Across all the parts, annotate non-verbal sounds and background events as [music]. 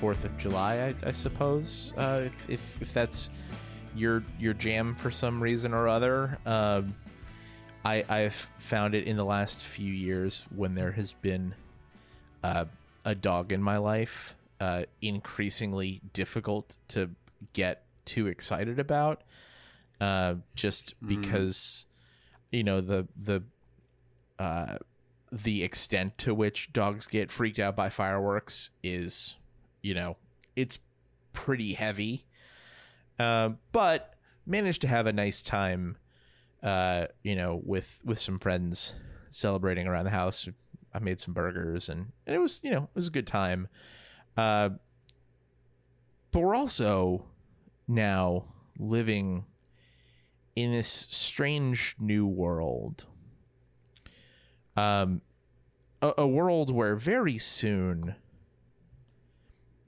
Fourth of July, I, I suppose. Uh, if, if if that's your your jam for some reason or other. Um, I I've found it in the last few years when there has been uh, a dog in my life uh, increasingly difficult to get too excited about. Uh, just because you know the the uh, the extent to which dogs get freaked out by fireworks is, you know, it's pretty heavy. Uh, but managed to have a nice time, uh, you know, with with some friends celebrating around the house. I made some burgers and, and it was, you know, it was a good time. Uh, but we're also now living in this strange new world um, a, a world where very soon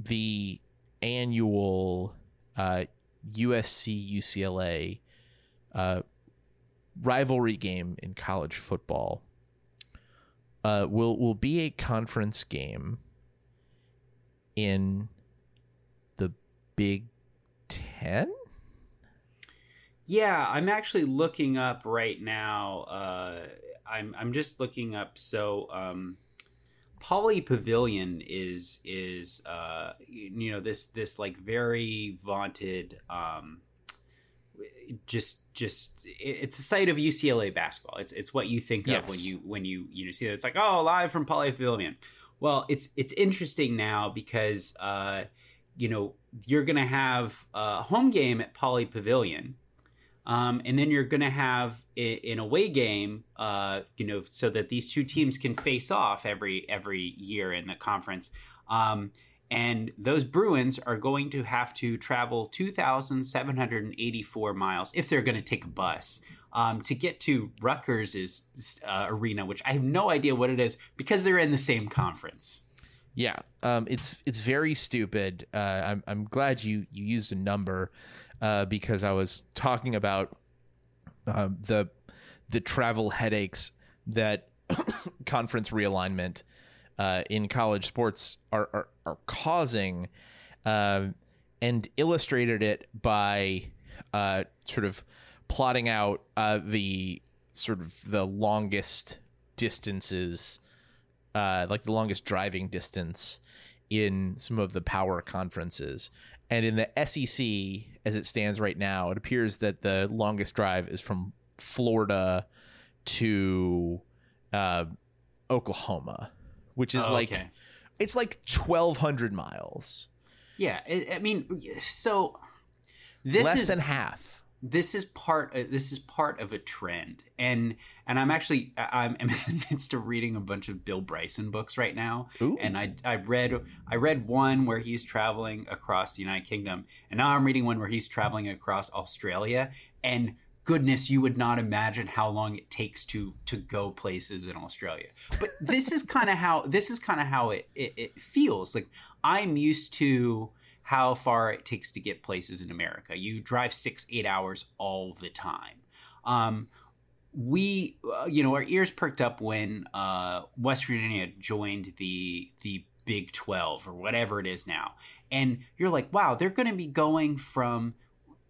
the annual uh, USC UCLA uh, rivalry game in college football uh, will will be a conference game in the Big Ten. Yeah, I'm actually looking up right now. Uh, I'm I'm just looking up. So, um, Pauley Pavilion is is uh, you know this this like very vaunted. Um, just just it's a site of UCLA basketball. It's it's what you think Yes. of when you when you you know see that it's like oh live from Pauley Pavilion. Well, it's it's interesting now because uh, you know you're gonna have a home game at Pauley Pavilion. Um, and then you're going to have an away game, uh, you know, so that these two teams can face off every every year in the conference. Um, and those Bruins are going to have to travel 2,784 miles if they're going to take a bus um, to get to Rutgers' uh, arena, which I have no idea what it is because they're in the same conference. Yeah, um, it's it's very stupid. Uh, I'm I'm glad you you used a number uh, because I was talking about um, the the travel headaches that [coughs] conference realignment uh, in college sports are are, are causing, um, and illustrated it by uh, sort of plotting out uh, the sort of the longest distances uh, like the longest driving distance in some of the power conferences. And in the SEC, as it stands right now, it appears that the longest drive is from Florida to uh, Oklahoma, which is Oh, like okay. it's like twelve hundred miles, Yeah, I, I mean, so this less is than half. This is part uh, this is part of a trend. And and i'm actually [laughs] I'm in the midst of reading a bunch of bill bryson books right now. Ooh. and i i read i read one where he's traveling across the united kingdom. And now i'm reading one where he's traveling across australia. And goodness you would not imagine how long it takes to to go places in australia. But this is kind of how this is kind of how it, it it feels. Like i'm used to how far it takes to get places in America. You drive six, eight hours all the time. Um, we, uh, you know, our ears perked up when uh, West Virginia joined the the Big Twelve or whatever it is now, and you're like, wow, they're going to be going from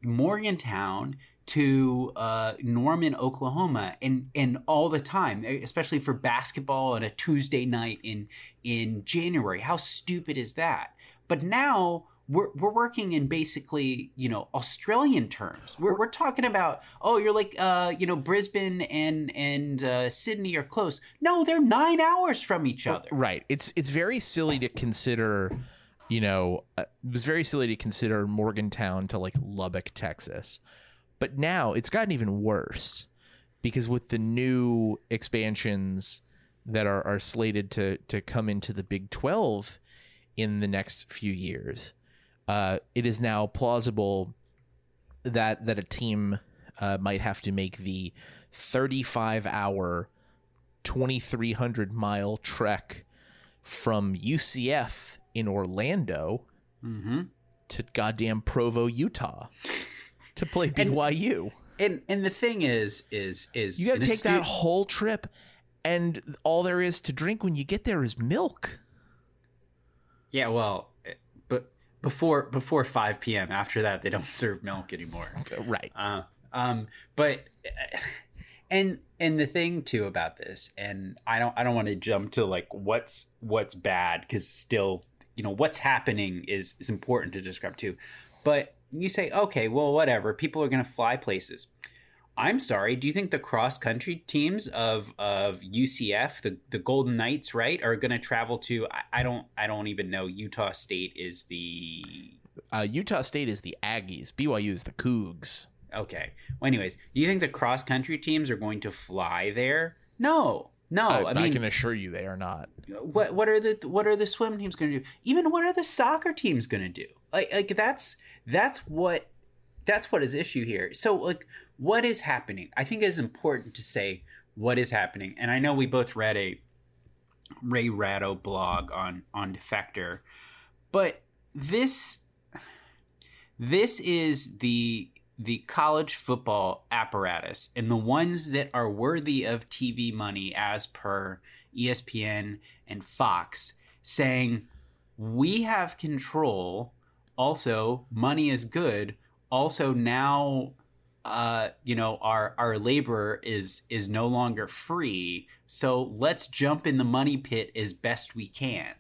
Morgantown to uh, Norman, Oklahoma, and and all the time, especially for basketball on a Tuesday night in in January. How stupid is that? But now we're, we're working in basically you know Australian terms. We're, we're talking about oh you're like uh, you know Brisbane and and uh, Sydney are close. No, they're nine hours from each other. Right. It's it's very silly to consider, you know, uh, it was very silly to consider Morgantown to like Lubbock, Texas. But now it's gotten even worse because with the new expansions that are, are slated to to come into the Big 12 in the next few years, uh, it is now plausible that that a team uh, might have to make the 35 hour 2300 mile trek from UCF in Orlando Mm-hmm. to goddamn Provo, Utah [laughs] to play BYU. And and the thing is, is is you got to take that whole trip and all there is to drink when you get there is milk. Yeah, well, before before five p.m. After that, they don't [laughs] serve milk anymore. Right. Uh, um, but uh, and and the thing too about this, and I don't I don't want to jump to like what's what's bad because still you know what's happening is is important to describe too. But you say okay, well whatever, people are gonna fly places. I'm sorry. Do you think the cross country teams of of UCF, the the Golden Knights, right, are going to travel to? I, I don't I don't even know. Utah State is the Uh, Utah State is the Aggies. BYU is the Cougs. Okay. Well, anyways, do you think the cross country teams are going to fly there? No, no. I, I, mean, can assure you they are not. what what are the what are the swim teams going to do? Even what are the soccer teams going to do? Like like that's that's what that's what is issue here. So like what is happening? I think it is important to say what is happening. And I know we both read a Ray Ratto blog on on Defector, but this this is the the college football apparatus and the ones that are worthy of TV money as per ESPN and Fox saying we have control also money is good also now uh you know our our labor is is no longer free so let's jump in the money pit as best we can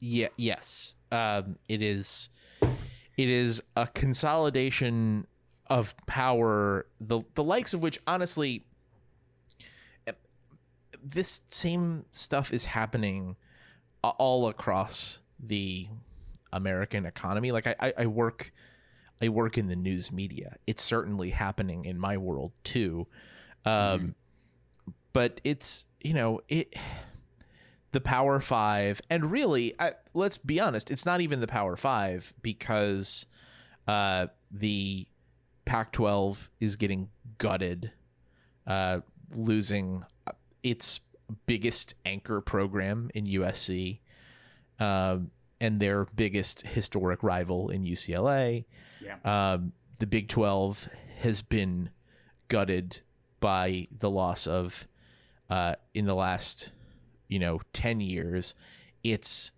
Yeah. Yes. Um, it is. It is a consolidation of power, the the likes of which, honestly, this same stuff is happening all across the American economy. Like I, I work, I work in the news media. It's certainly happening in my world too. Um, but it's you know it [sighs] the Power Five, and really, I, let's be honest, it's not even the Power Five because uh, the Pac-12 is getting gutted, uh, losing its biggest anchor program in USC, um, and their biggest historic rival in UCLA. yeah Um, the Big 12 has been gutted by the loss of, uh, in the last, you know, 10 years, its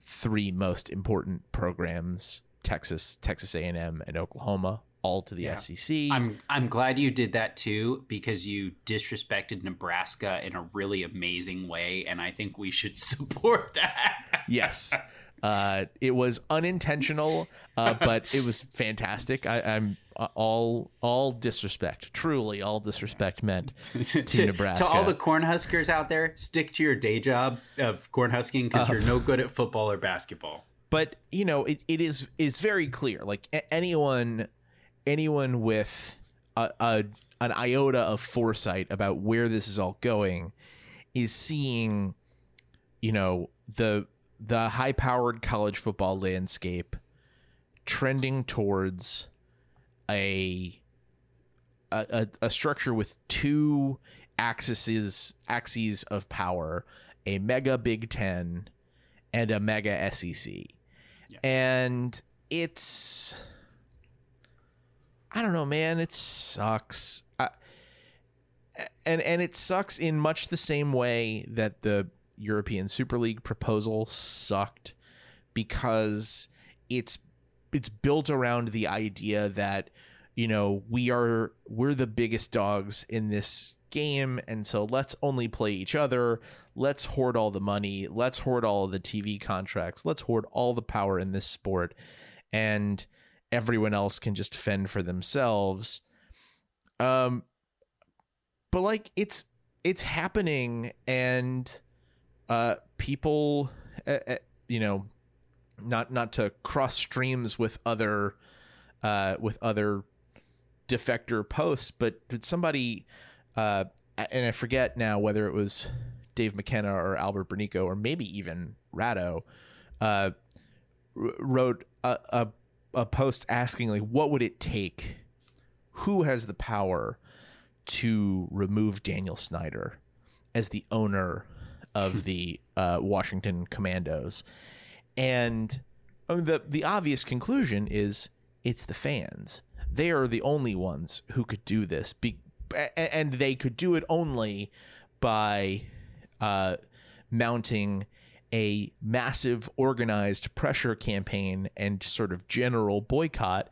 three most important programs, Texas, Texas A&M, and Oklahoma, all to the Yeah. SEC. I'm I'm glad you did that too because you disrespected Nebraska in a really amazing way, and I think we should [laughs] support that. yes. Uh, it was unintentional, uh, [laughs] but it was fantastic. I, I'm uh, all all disrespect, truly all disrespect meant [laughs] to, Nebraska. To all the Cornhuskers out there, stick to your day job of Cornhusking because you're no good at football or basketball. but you know it, it is it's very clear like a- anyone anyone with a, a an iota of foresight about where this is all going is seeing you know the the high powered college football landscape trending towards a a, a, structure with two axes axes of power a mega big 10 and a mega SEC. And it's I don't know, man, it sucks. I, and and it sucks in much the same way that the European Super League proposal sucked because it's it's built around the idea that you know we are we're the biggest dogs in this game and so let's only play each other. Let's hoard all the money. Let's hoard all the tv contracts. Let's hoard all the power in this sport. And everyone else can just fend for themselves. Um but like it's it's happening and uh people uh, you know not not to cross streams with other uh with other defector posts but but somebody uh and I forget now whether it was Dave McKenna or Albert Burneko or maybe even Ratto uh, wrote a, a a post asking like what would it take? Who has the power to remove Daniel Snyder as the owner of the uh, Washington Commandos. And I mean, the the obvious conclusion is it's the fans. They are the only ones who could do this. Be, and they could do it only by uh, mounting a massive organized pressure campaign and sort of general boycott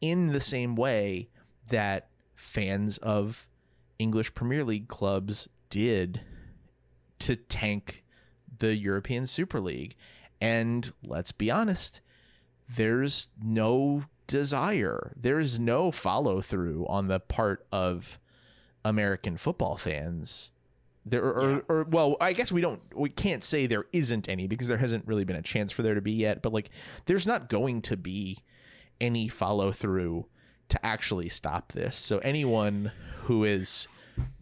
in the same way that fans of English Premier League clubs did to tank the European Super League. And let's be honest, there's no desire, there's no follow through on the part of American football fans there or, yeah. or, or, well, I guess we don't we can't say there isn't any because there hasn't really been a chance for there to be yet, but like there's not going to be any follow through to actually stop this. So anyone who is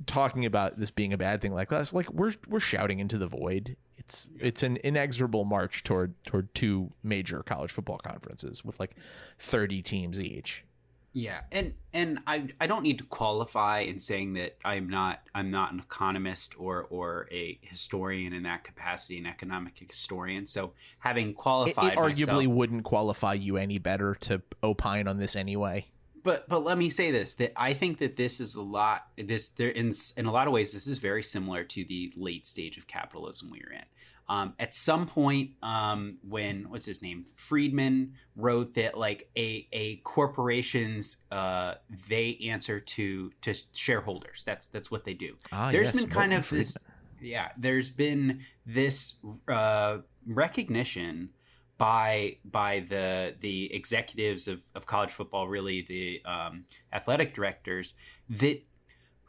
talking about this being a bad thing like us, like we're we're shouting into the void. It's it's an inexorable march toward toward two major college football conferences with like 30 teams each. Yeah, and and I I don't need to qualify in saying that I'm not I'm not an economist or or a historian in that capacity, an economic historian. So having qualified, it, it arguably myself, wouldn't qualify you any better to opine on this anyway. But but let me say this that I think that this is a lot this there in in a lot of ways this is very similar to the late stage of capitalism we are in. Um, at some point, um, when what's his name, Friedman wrote that like a a corporations uh, they answer to to shareholders. That's that's what they do. Ah, there's yes, been kind of Friedman. this, yeah. There's been this uh, recognition by by the the executives of, of college football, really the um, athletic directors, that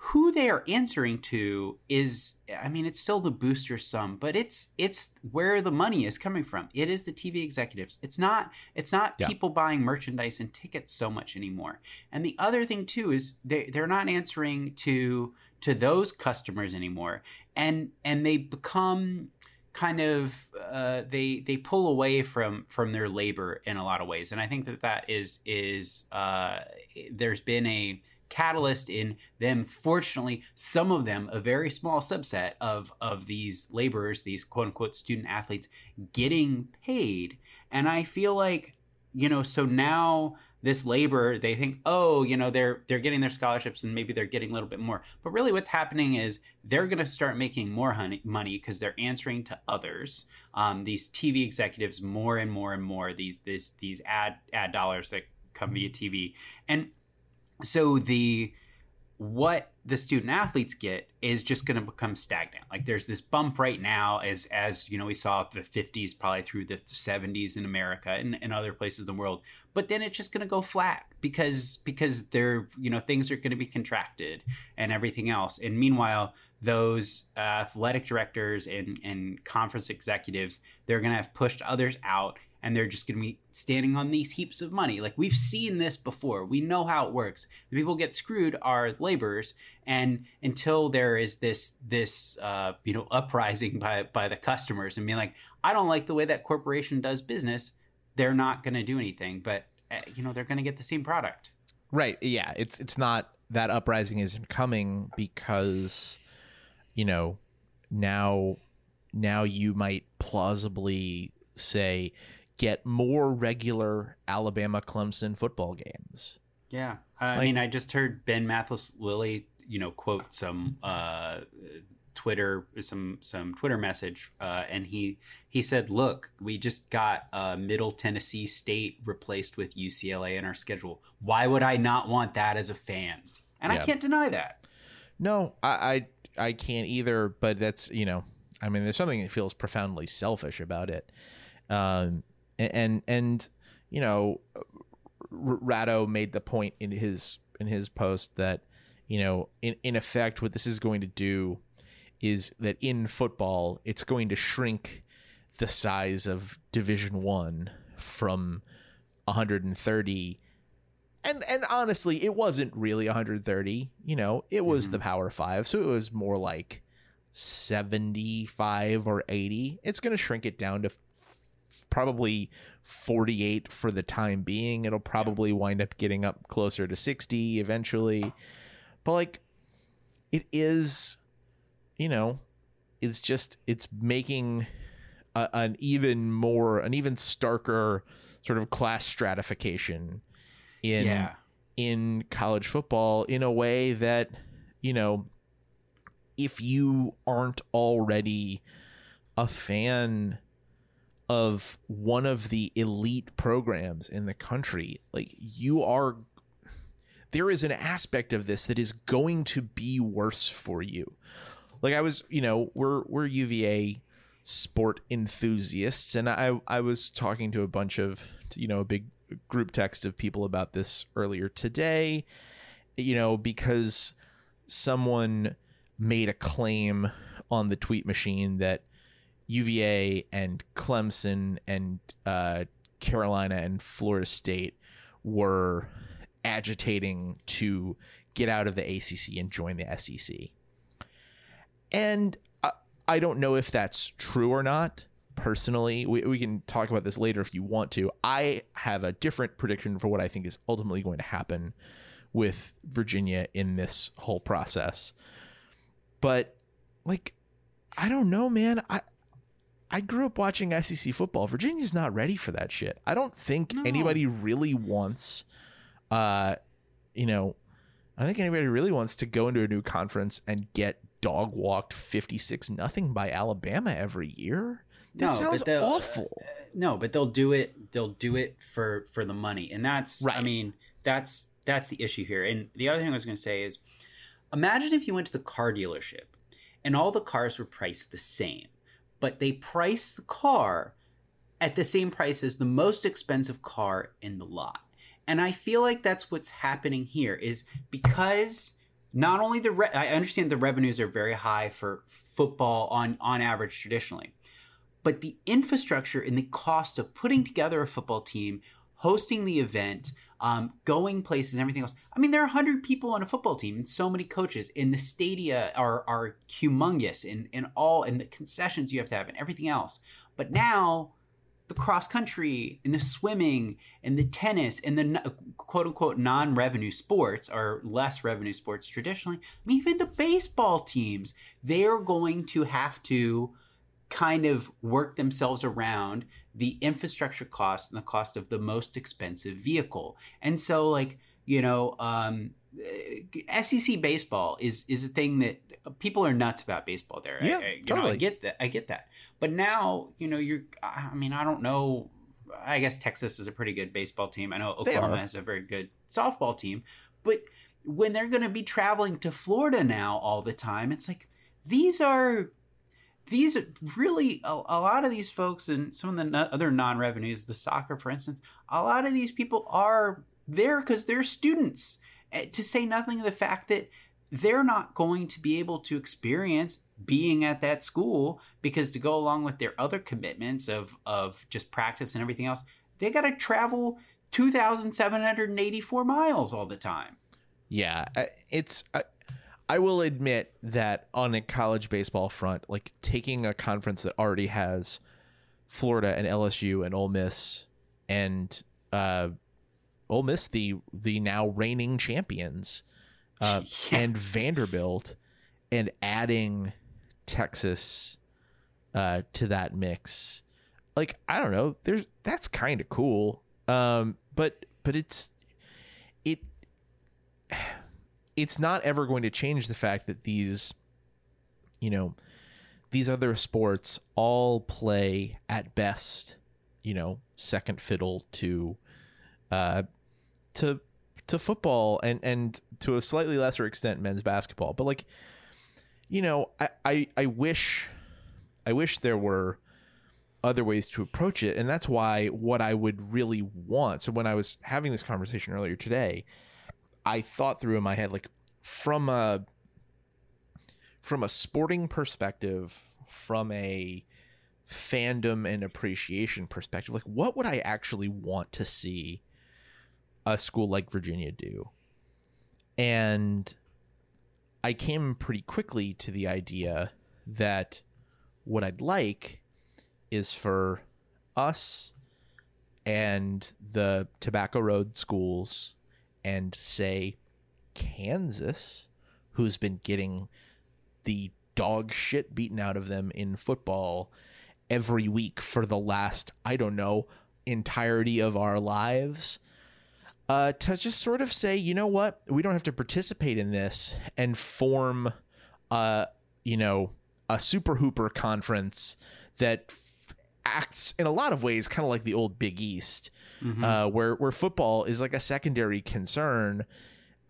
who they are answering to is i mean it's still the booster sum but it's it's where the money is coming from. It is the tv executives. It's not it's not yeah. people buying merchandise and tickets so much anymore. And the other thing too is they they're not answering to to those customers anymore. And and they become kind of uh, they they pull away from from their labor in a lot of ways. And i think that that is is uh, there's been a catalyst in them. Fortunately some of them a very small subset of of these laborers these quote unquote student athletes getting paid. And i feel like you know so now this labor they think oh you know they're they're getting their scholarships and maybe they're getting a little bit more. But really what's happening is they're going to start making more honey, money because they're answering to others. Um, these tv executives more and more and more these this these ad ad dollars that come via tv and so the what the student athletes get is just going to become stagnant. Like there's this bump right now as as you know we saw the 50s probably through the 70s in america and, and other places in the world. But then it's just going to go flat because because they're you know things are going to be contracted and everything else. And meanwhile those uh, athletic directors and and conference executives they're going to have pushed others out and they're just going to be standing on these heaps of money. Like we've seen this before. We know how it works. The people get screwed are laborers, and until there is this this uh, you know [laughs] uprising by by the customers and being like, I don't like the way that corporation does business, they're not going to do anything. But uh, you know they're going to get the same product. Right. Yeah. It's it's not that uprising isn't coming because you know now now you might plausibly say get more regular Alabama Clemson football games. Yeah. I like, mean, I just heard Ben Mathis-Lilley, you know, quote some uh, Twitter some some Twitter message, uh, and he he said, "Look, we just got uh, Middle Tennessee State replaced with UCLA in our schedule. Why would I not want that as a fan?" And yeah. I can't deny that. No, I, I I can't either. But that's you know, I mean, there's something that feels profoundly selfish about it. Um, and and, and you know, Ratto made the point in his in his post that you know, in in effect, what this is going to do is that in football, it's going to shrink the size of Division One from 130 and and honestly it wasn't really 130 you know it was mm-hmm. the power 5 so it was more like 75 or 80 it's going to shrink it down to probably 48 for the time being. It'll probably wind up getting up closer to 60 eventually. But like it is you know, it's just it's making a, an even more an even starker sort of class stratification in Yeah. in college football in a way that you know if you aren't already a fan of one of the elite programs in the country. Like you are there is an aspect of this that is going to be worse for you. Like i was you know we're we're uva sport enthusiasts and i i was talking to a bunch of you know a big group text of people about this earlier today you know because someone made a claim on the tweet machine that uva and clemson and uh, carolina and florida state were agitating to get out of the acc and join the sec and I, I don't know if that's true or not. Personally, we, we can talk about this later if you want to. I have a different prediction for what I think is ultimately going to happen with Virginia in this whole process. But like, I don't know, man. I I grew up watching SEC football. Virginia's not ready for that shit. I don't think No. anybody really wants, uh, you know, I don't think anybody really wants to go into a new conference and get dog walked 56 nothing by Alabama every year. That No, sounds they'll- awful. no but they'll do it they'll do it for for the money and that's Right. i mean that's that's the issue here and the other thing i was going to say is imagine if you went to the car dealership and all the cars were priced the same but they price the car at the same price as the most expensive car in the lot. And i feel like that's what's happening here is because not only the re- i understand the revenues are very high for football on on average traditionally but the infrastructure and the cost of putting together a football team, hosting the event, um, going places, and everything else. I mean, there are 100 people on a football team and so many coaches, and the stadia are, are humongous in, in all, and the concessions you have to have, and everything else. But now, the cross country and the swimming and the tennis and the quote unquote non revenue sports or less revenue sports traditionally. I mean, even the baseball teams, they're going to have to kind of work themselves around the infrastructure cost and the cost of the most expensive vehicle. And so, like, you know, um, eh, SEC baseball is is a thing that people are nuts about baseball there. I- Yeah, I, know, totally. I get that. I get that. But now, you know, you're. I mean, I don't know. I guess Texas is a pretty good baseball team. I know Oklahoma has a very good softball team. But when they're going to be traveling to Florida now all the time, it's like these are these really a, a lot of these folks and some of the no- other non-revenues the soccer for instance a lot of these people are there because they're students Eh, to say nothing of the fact that they're not going to be able to experience being at that school because to go along with their other commitments of of just practice and everything else they got to travel 2784 miles all the time. Yeah, it's I, I will admit that on a college baseball front, like taking a conference that already has Florida and LSU and Ole Miss and uh Ole Miss the the now reigning champions uh [laughs] Yeah. and Vanderbilt and adding Texas uh to that mix. Like I don't know, there's that's kind of cool. Um but but it's it it's not ever going to change the fact that these you know these other sports all play at best you know second fiddle to uh to to football and and to a slightly lesser extent men's basketball. But like you know i i, I wish i wish there were other ways to approach it. And that's why what i would really want. So when i was having this conversation earlier today I thought through in my head like from a from a sporting perspective, from a fandom and appreciation perspective, like what would I actually want to see a school like Virginia do? And I came pretty quickly to the idea that what I'd like is for us and the Tobacco Road schools and say Kansas, who's been getting the dog shit beaten out of them in football every week for the last, I don't know, entirety of our lives. Uh, to just sort of say, you know what, we don't have to participate in this and form, uh, you know, a super hooper conference that acts in a lot of ways kind of like the old Big East, Mhm. uh, where where football is like a secondary concern.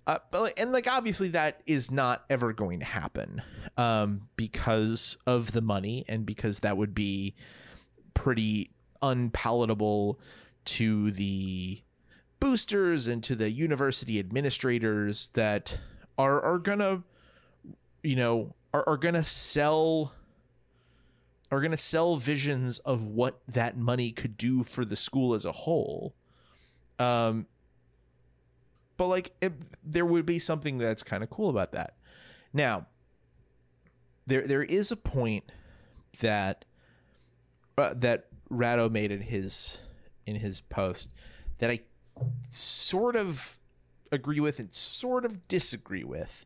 Uh, but and like obviously that is not ever going to happen um, because of the money and because that would be pretty unpalatable to the boosters and to the university administrators that are are gonna you know are, are gonna sell are gonna sell visions of what that money could do for the school as a whole. Um but like it, there would be something that's kind of cool about that. Now there there is a point that uh, that Ratto made in his in his post that I sort of agree with and sort of disagree with,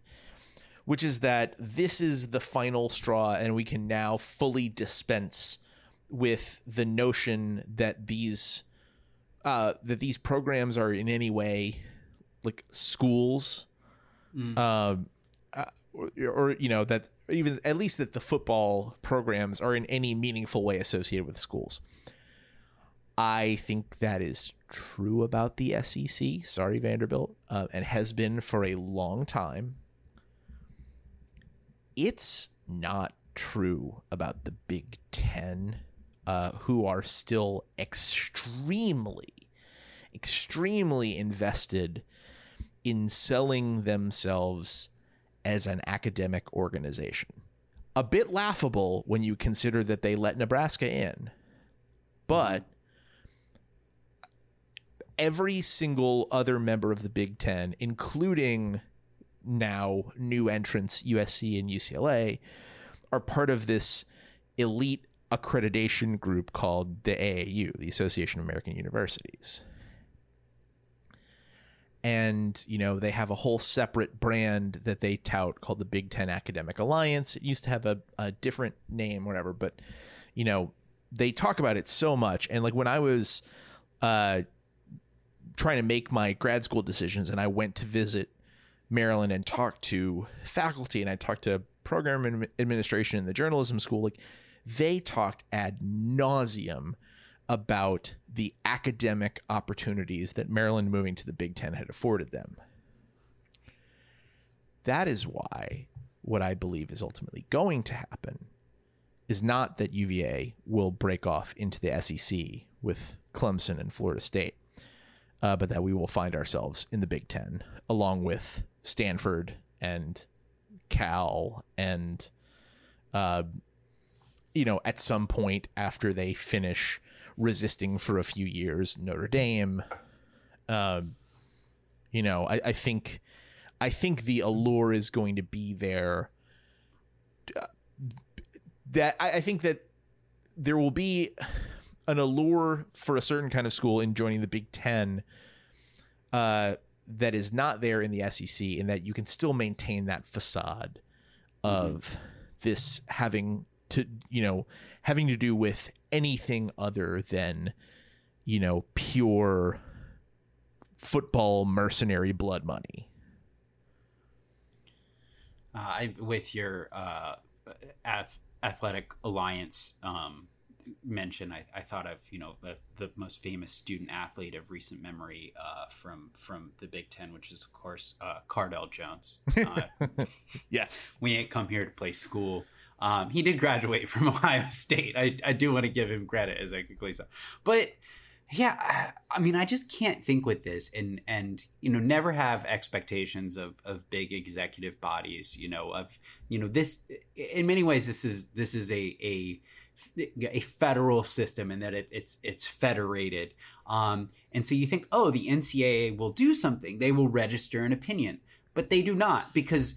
which is that this is the final straw and we can now fully dispense with the notion that these uh, that these programs are in any way like schools Mm. um, uh, or, or you know that even at least that the football programs are in any meaningful way associated with schools. I think that is true about the SEC. Sorry, Vanderbilt, uh, and has been for a long time. It's not true about the Big Ten, uh, who are still extremely, extremely invested in selling themselves as an academic organization. A bit laughable when you consider that they let Nebraska in. But every single other member of the Big Ten, including now new entrants USC and UCLA, are part of this elite accreditation group called the AAU, the Association of American Universities and you know they have a whole separate brand that they tout called the Big Ten Academic Alliance. It used to have a, a different name, whatever, but you know they talk about it so much. And like when I was uh, trying to make my grad school decisions, and I went to visit Maryland and talk to faculty, and I talked to program administration in the journalism school, like they talked ad nauseum about the academic opportunities that Maryland moving to the Big Ten had afforded them. That is why what I believe is ultimately going to happen is not that UVA will break off into the SEC with Clemson and Florida State, uh, but that we will find ourselves in the Big Ten along with Stanford and Cal and, uh, you know, at some point after they finish resisting for a few years, Notre Dame. Um, you know, I, I think, I think the allure is going to be there. Uh, that I, I think that there will be an allure for a certain kind of school in joining the Big Ten. Uh, that is not there in the SEC, and that you can still maintain that facade of this having to, you know, having to do with anything other than, you know, pure football mercenary blood money. Uh, I, with your uh, ath- athletic alliance um, mention, I, I thought of you know the, the most famous student athlete of recent memory uh, from from the Big Ten, which is of course uh, Cardale Jones. Uh, [laughs] Yes. we ain't come here to play school. Um, he did graduate from [laughs] Ohio State. I, I do want to give him credit as a Gleason, but yeah, I, I mean, I just can't think with this and and you know never have expectations of of big executive bodies. You know of you know this in many ways this is this is a a a federal system and that it, it's it's federated. Um, and so you think oh the ncaa will do something. They will register an opinion. But they do not because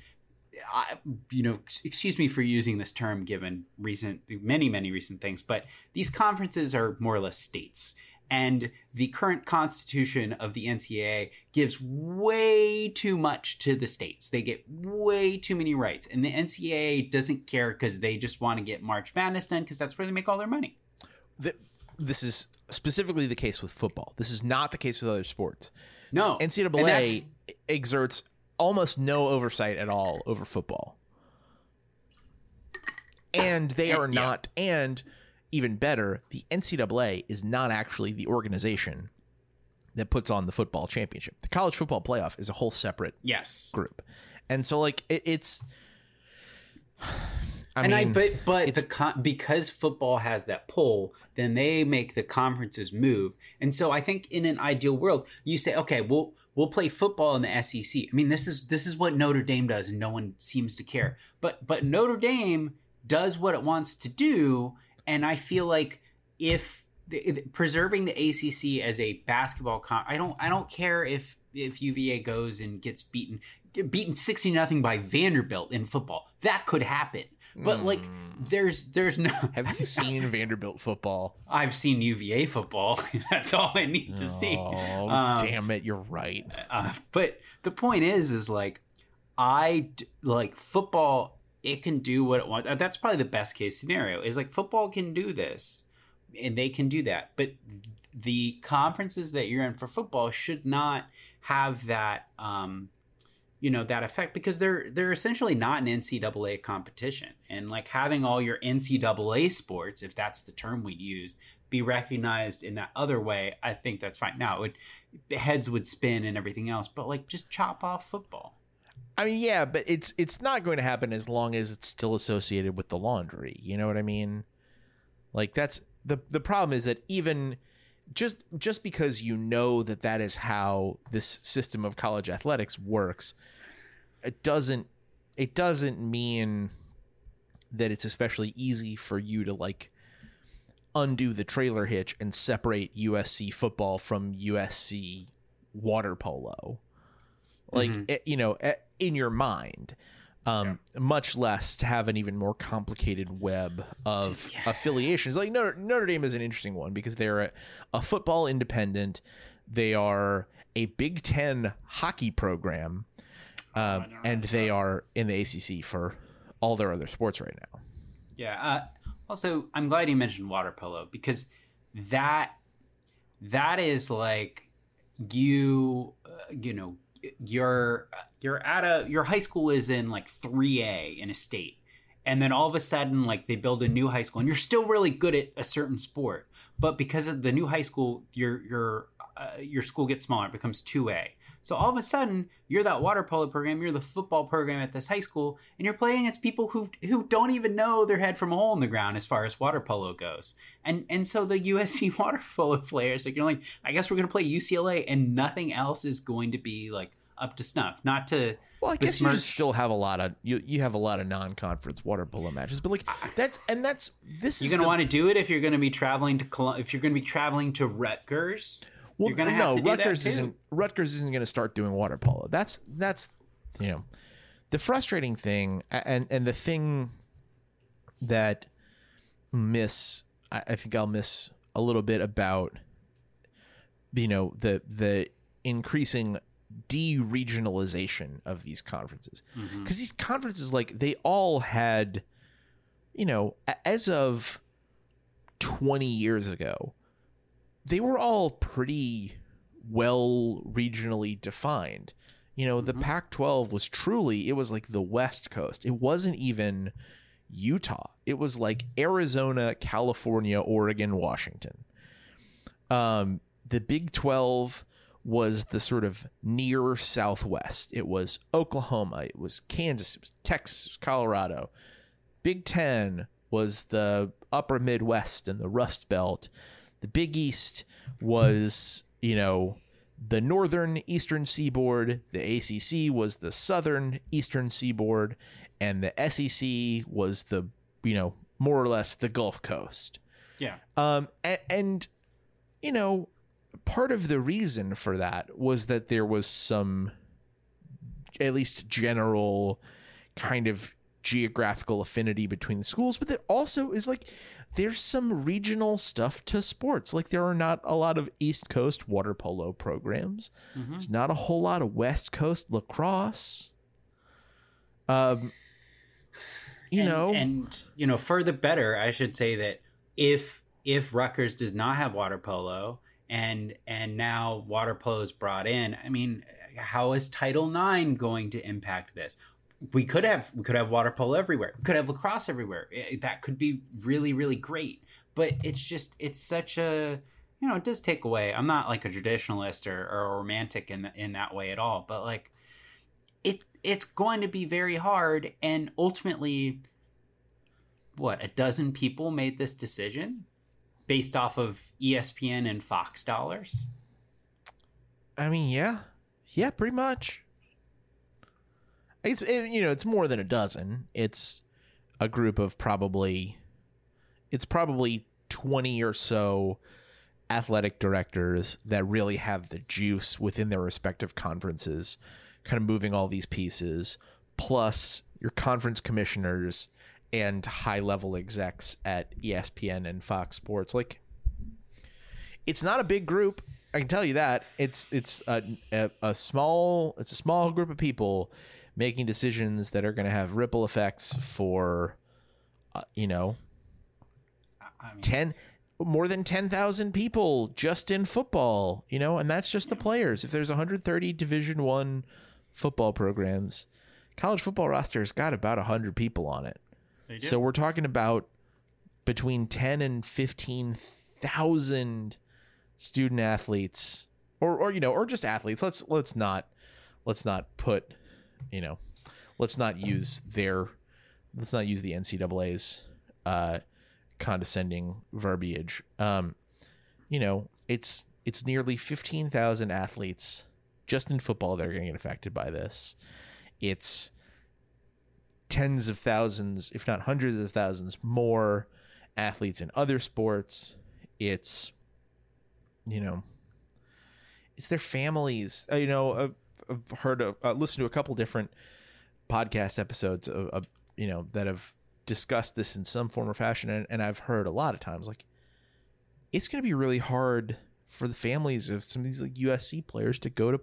I, you know, excuse me for using this term given recent, many, many recent things, but these conferences are more or less states. And the current constitution of the NCAA gives way too much to the states. They get way too many rights. And the NCAA doesn't care because they just want to get March Madness done because that's where they make all their money. The, this is specifically the case with football. This is not the case with other sports. No. NCAA exerts almost no oversight at all over football. And they are not, yeah. and even better, the NCAA is not actually the organization that puts on the football championship. The college football playoff is a whole separate yes group, and so like it, it's. [sighs] I and mean, I but but the con- because football has that pull, then they make the conferences move, and so I think in an ideal world, you say, okay, we'll we'll play football in the SEC. I mean, this is this is what Notre Dame does, and no one seems to care. But but Notre Dame does what it wants to do, and I feel like if the, preserving the ACC as a basketball con, I don't I don't care if if UVA goes and gets beaten beaten sixty nothing by Vanderbilt in football. That could happen. But like, hmm. there's there's no. [laughs] Have you [laughs] seen Vanderbilt football? I've seen UVA football. [laughs] That's all I need to see. Oh, um, damn it! You're right. Uh, but the point is, is like, I like football. It can do what it wants. That's probably the best case scenario. Is like football can do this, and they can do that. But the conferences that you're in for football should not have that. Um, you know that effect because they're they're essentially not an NCAA competition and like having all your NCAA sports if that's the term we'd use be recognized in that other way I think that's fine now it would heads would spin and everything else but like just chop off football I mean yeah but it's it's not going to happen as long as it's still associated with the laundry you know what I mean? Like that's the the problem is that even just just because you know that that is how this system of college athletics works it doesn't it doesn't mean that it's especially easy for you to like undo the trailer hitch and separate USC football from USC water polo like mm-hmm. it, you know in your mind um, yeah. much less to have an even more complicated web of yeah. affiliations. Like Notre, Notre Dame is an interesting one because they're a, a football independent. They are a Big Ten hockey program, um, oh, and they are in the ACC for all their other sports right now. Yeah. Uh, also, I'm glad you mentioned water polo because that that is like you uh, you know you're you're at a your high school is in like 3A in a state. And then all of a sudden like they build a new high school and you're still really good at a certain sport. But because of the new high school your your uh, your school gets smaller it becomes 2A so all of a sudden you're that water polo program you're the football program at this high school and you're playing against people who who don't even know their head from a hole in the ground as far as water polo goes. And and so the USC [laughs] water polo players like you're like I guess we're going to play UCLA and nothing else is going to be like up to snuff. Not to well, I guess besmirch. you still have a lot of you. You have a lot of non-conference water polo matches, but like that's and that's this. You're gonna the, want to do it if you're gonna be traveling to if you're gonna be traveling to Rutgers. Well, you're gonna no, Rutgers isn't. Rutgers isn't gonna start doing water polo. That's that's you know the frustrating thing and and the thing that miss I, I think I'll miss a little bit about you know the the increasing de-regionalization of these conferences. Because mm-hmm. these conferences like they all had you know as of 20 years ago they were all pretty well regionally defined. You know mm-hmm. the pac 12 was truly it was like the west coast. It wasn't even utah. It was like arizona california oregon washington. Um the big 12 was the sort of near southwest. It was Oklahoma, it was Kansas, it was Texas, Colorado. Big 10 was the upper Midwest and the Rust Belt. The Big East was, you know, the northern eastern seaboard. The ACC was the southern eastern seaboard. And the SEC was the, you know, more or less the Gulf Coast. Yeah. Um, and, and you know, part of the reason for that was that there was some at least general kind of geographical affinity between the schools, but there also is like there's some regional stuff to sports. Like there are not a lot of East Coast water polo programs. Mhm. There's not a whole lot of West Coast lacrosse. Um, you and, know, and you know, for the better, I should say that if if Rutgers does not have water polo and and now water polo is brought in, I mean, how is Title IX going to impact this? We could have we could have water polo everywhere. We could have lacrosse everywhere. I- that could be really really great. But it's just it's such a you know it does take away. I'm not like a traditionalist or, or a romantic in in that way at all. But like it it's going to be very hard and ultimately what a dozen people made this decision based off of espn and fox dollars I mean, yeah, yeah, pretty much. It's it, you know, it's more than a dozen. It's a group of probably, it's probably twenty or so athletic directors that really have the juice within their respective conferences, kind of moving all these pieces, plus your conference commissioners and high level execs at ESPN and Fox Sports. Like, it's not a big group. I can tell you that it's it's a, a, a small it's a small group of people making decisions that are going to have ripple effects for uh, you know I mean, 10 more than 10,000 people just in football, you know, and that's just the players. If there's 130 Division 1 football programs, college football roster's got about 100 people on it. So we're talking about between 10 and 15,000 student athletes or or you know, or just athletes. Let's let's not let's not put, you know, let's not use their let's not use the NCAA's uh condescending verbiage. Um you know, it's it's nearly 15,000 athletes just in football that are going to get affected by this. It's tens of thousands, if not hundreds of thousands, more athletes in other sports. It's, you know, it's their families. Uh, you know, I've, I've heard, of, uh, listened to a couple different podcast episodes of, of, you know, that have discussed this in some form or fashion. And, and I've heard a lot of times, like, it's going to be really hard for the families of some of these like USC players to go to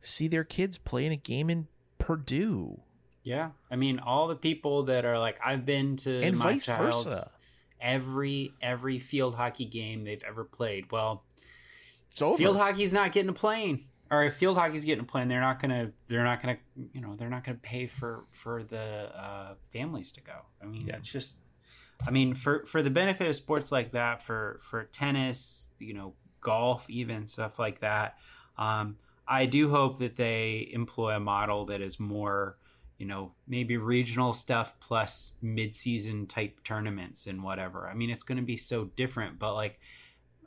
see their kids play in a game in Purdue yeah i mean all the people that are like i've been to and my vice child's versa. every every field hockey game they've ever played well It's over. field hockey's not getting a plane or if field hockey's getting a plane they're not gonna they're not gonna you know they're not gonna pay for for the uh, families to go i mean Yeah. it's just i mean for for the benefit of sports like that for for tennis you know golf even stuff like that um i do hope that they employ a model that is more you know maybe regional stuff plus mid-season type tournaments and whatever i mean it's going to be so different but like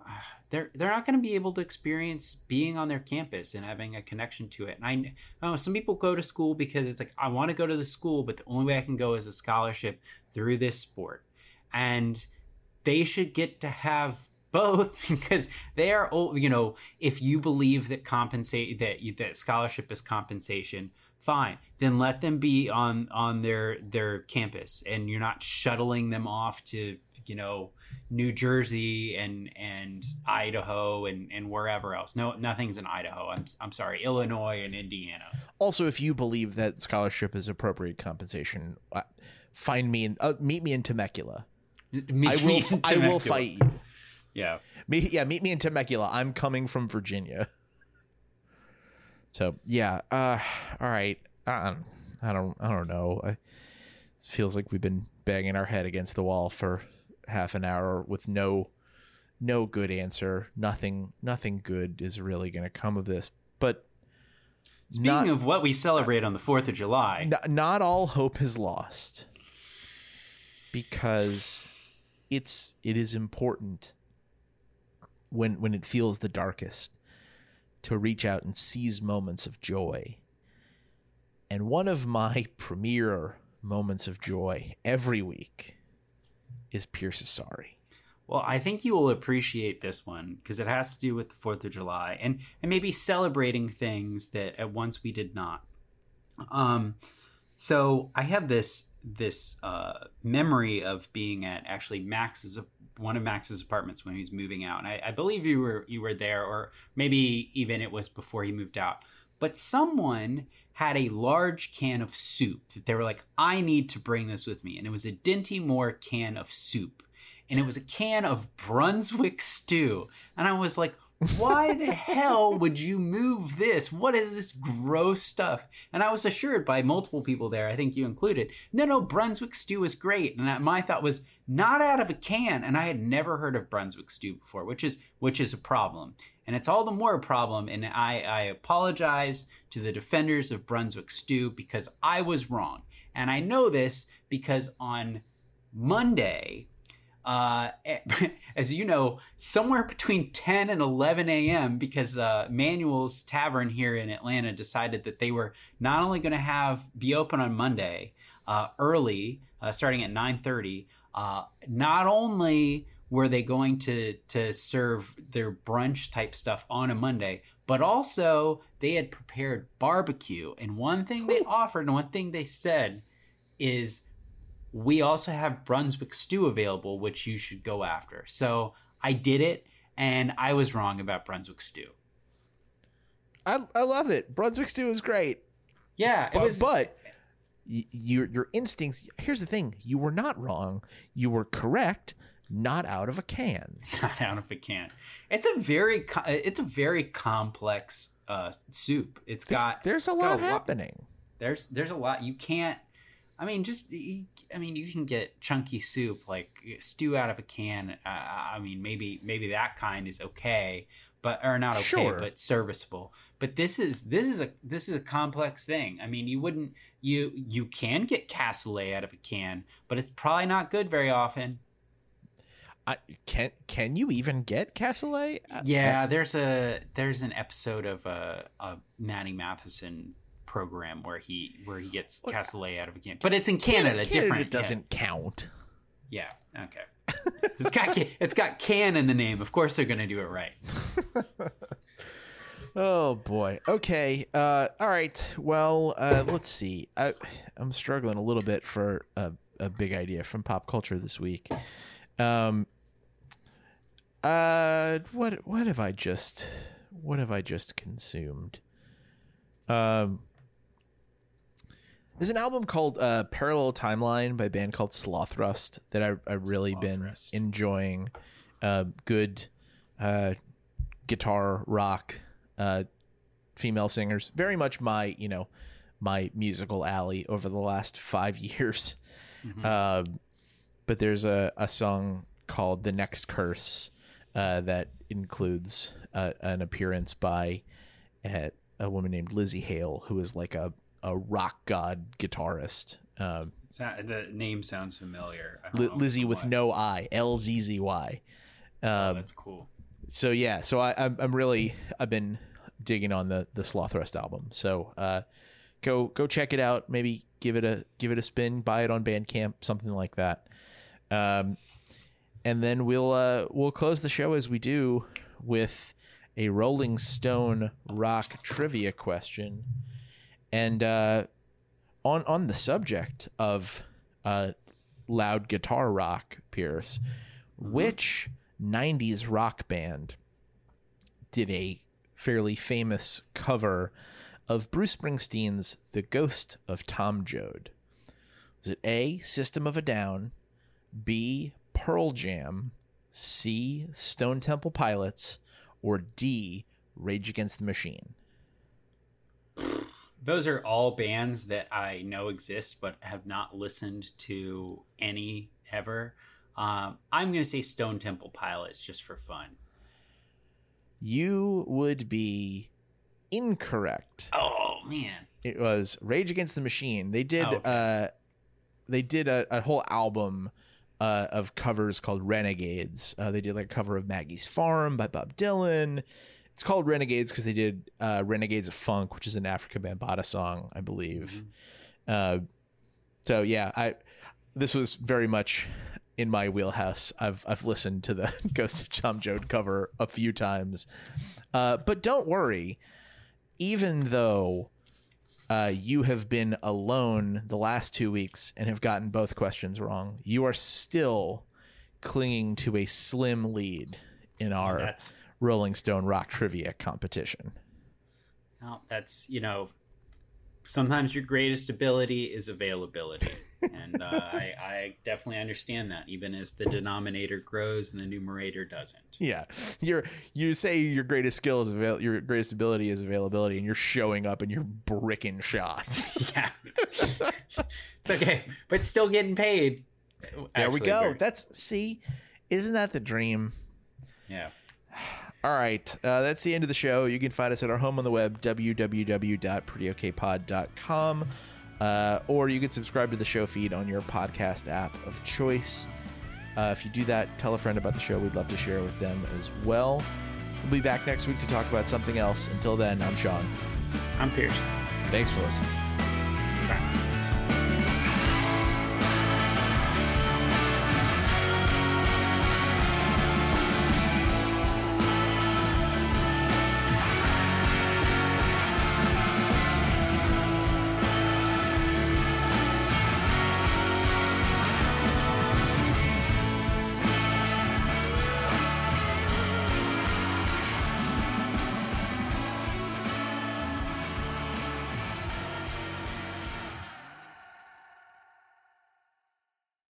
[sighs] they're they're not going to be able to experience being on their campus and having a connection to it. And I, I know some people go to school because it's like I want to go to the school, but the only way I can go is a scholarship through this sport, and they should get to have [laughs] both because they are old, you know if you believe that compensate that that scholarship is compensation fine then let them be on on their their campus and you're not shuttling them off to you know New Jersey and and Idaho and and wherever else. No, nothing's in Idaho. I'm I'm sorry, Illinois and Indiana. Also, if you believe that scholarship is appropriate compensation, uh, find me in uh, meet me in Temecula. Me- I will. and I will fight you. Yeah, Me, yeah, meet me in Temecula. I'm coming from Virginia. So yeah, uh, all right. I, I don't. I don't know. I, it feels like we've been banging our head against the wall for half an hour with no, no good answer. Nothing. Nothing good is really going to come of this. But Speaking not, of what we celebrate on the Fourth of July, n- not all hope is lost because it's it is important when when it feels the darkest to reach out and seize moments of joy and one of my [laughs] premier moments of joy every week is Pierce Sorry. well, I think you will appreciate this one because it has to do with the Fourth of July and and maybe celebrating things that at once we did not. Um, So I have this this uh, memory of being at actually Max's one of Max's apartments when he was moving out, and I, I believe you were you were there, or maybe even it was before he moved out. But someone had a large can of soup that they were like, I need to bring this with me, and it was a Dinty Moore can of soup, and it was a can of Brunswick stew, and I was like why the hell would you move this? What is this gross stuff? And I was assured by multiple people there, I think you included, no, no, Brunswick stew is great. And my thought was not out of a can, and I had never heard of Brunswick stew before, which is which is a problem. And it's all the more a problem. And I, I apologize to the defenders of Brunswick stew because I was wrong. And I know this because on Monday, uh, [laughs] as you know, somewhere between 10 and 11 a.m. because uh, Manuel's Tavern here in Atlanta decided that they were not only going to have be open on Monday uh, early, uh, starting at 9:30. Uh, not only were they going to to serve their brunch type stuff on a Monday, but also they had prepared barbecue. And one thing they offered and one thing they said is we also have Brunswick stew available, which you should go after. So I did it, and I was wrong about Brunswick stew. I, I love it. Brunswick stew is great. Yeah, but, was... but your your instincts. Here's the thing: you were not wrong. You were correct. Not out of a can. [laughs] Not out of a can. It's a very it's a very complex uh, soup. It's there's, got there's a lot happening. Lot, there's there's a lot you can't I mean, just I mean, you can get chunky soup like stew out of a can. Uh, I mean, maybe maybe that kind is okay, but or not okay, sure. but serviceable. But this is this is a this is a complex thing. I mean, you wouldn't you you can get cassoulet out of a can, but it's probably not good very often. I, can can you even get cassoulet? Yeah, there's a there's an episode of uh, uh Matty Matheson program where he where he gets well, cassoulet out of a can. But it's in Canada, Canada different. It doesn't yeah. count. Yeah. Okay. [laughs] it's got it's got can in the name. Of course, they're going to do it right. [laughs] oh boy. Okay. Uh, all right. Well, uh, let's see. I I'm struggling a little bit for a, a big idea from pop culture this week. Um. Uh. What What have I just What have I just consumed? Um. There's an album called uh, Parallel Timeline by a band called Slothrust that I, I've really been enjoying. Uh, good uh, guitar rock, uh, female singers. Very much my, you know, my musical alley over the last five [laughs] years. Mm-hmm. Um, but there's a, a song called The Next Curse uh, that includes uh, an appearance by a woman named Lzzy Hale, who is like a a rock god guitarist. Um, the name sounds familiar. L- Lizzie with no I, L Z Z Y. Oh, um, oh, that's cool. So yeah, so I, I'm I'm really I've been digging on the the Slothrust album. So uh, go go check it out. Maybe give it a give it a spin. Buy it on Bandcamp, something like that. Um, and then we'll uh, we'll close the show as we do with a Rolling Stone rock trivia question. And uh, on on the subject of uh, loud guitar rock, Pierce, mm-hmm. which '90s rock band did a fairly famous cover of Bruce Springsteen's "The Ghost of Tom Joad"? Was it A. System of a Down, B. Pearl Jam, C. Stone Temple Pilots, or D. Rage Against the Machine? those are all bands that I know exist but have not listened to any ever. Um, I'm going to say Stone Temple Pilots just for fun. You would be incorrect. Oh man! It was Rage Against the Machine. They did. Oh, okay. uh, they did a, a whole album uh, of covers called Renegades. Uh, they did like a cover of Maggie's Farm by Bob Dylan. It's called Renegades because they did uh, Renegades of Funk, which is an Afrika Bambaataa song, I believe. Mm-hmm. Uh, so yeah, I this was very much in my wheelhouse. I've I've listened to the [laughs] Ghost of Tom Joad cover a few times, uh, but don't worry. Even though uh, you have been alone the last two weeks and have gotten both questions wrong. You are still clinging to a slim lead in our That's Rolling Stone rock trivia competition. no, that's you know, sometimes your greatest ability is availability, and uh, I, I definitely understand that. Even as the denominator grows and the numerator doesn't. Yeah, you're you say your greatest skill is avail- your greatest ability is availability, and you're showing up and you're bricking shots. [laughs] Yeah, it's okay, but still getting paid. there we go. very- That's see, isn't that the dream? yeah. All right, uh, that's the end of the show. You can find us at our home on the web, www.prettyokpod.com, uh, or you can subscribe to the show feed on your podcast app of choice. Uh, if you do that, tell a friend about the show. We'd love to share with them as well. We'll be back next week to talk about something else. Until then, I'm Sean. I'm Pierce. Thanks for listening. Bye.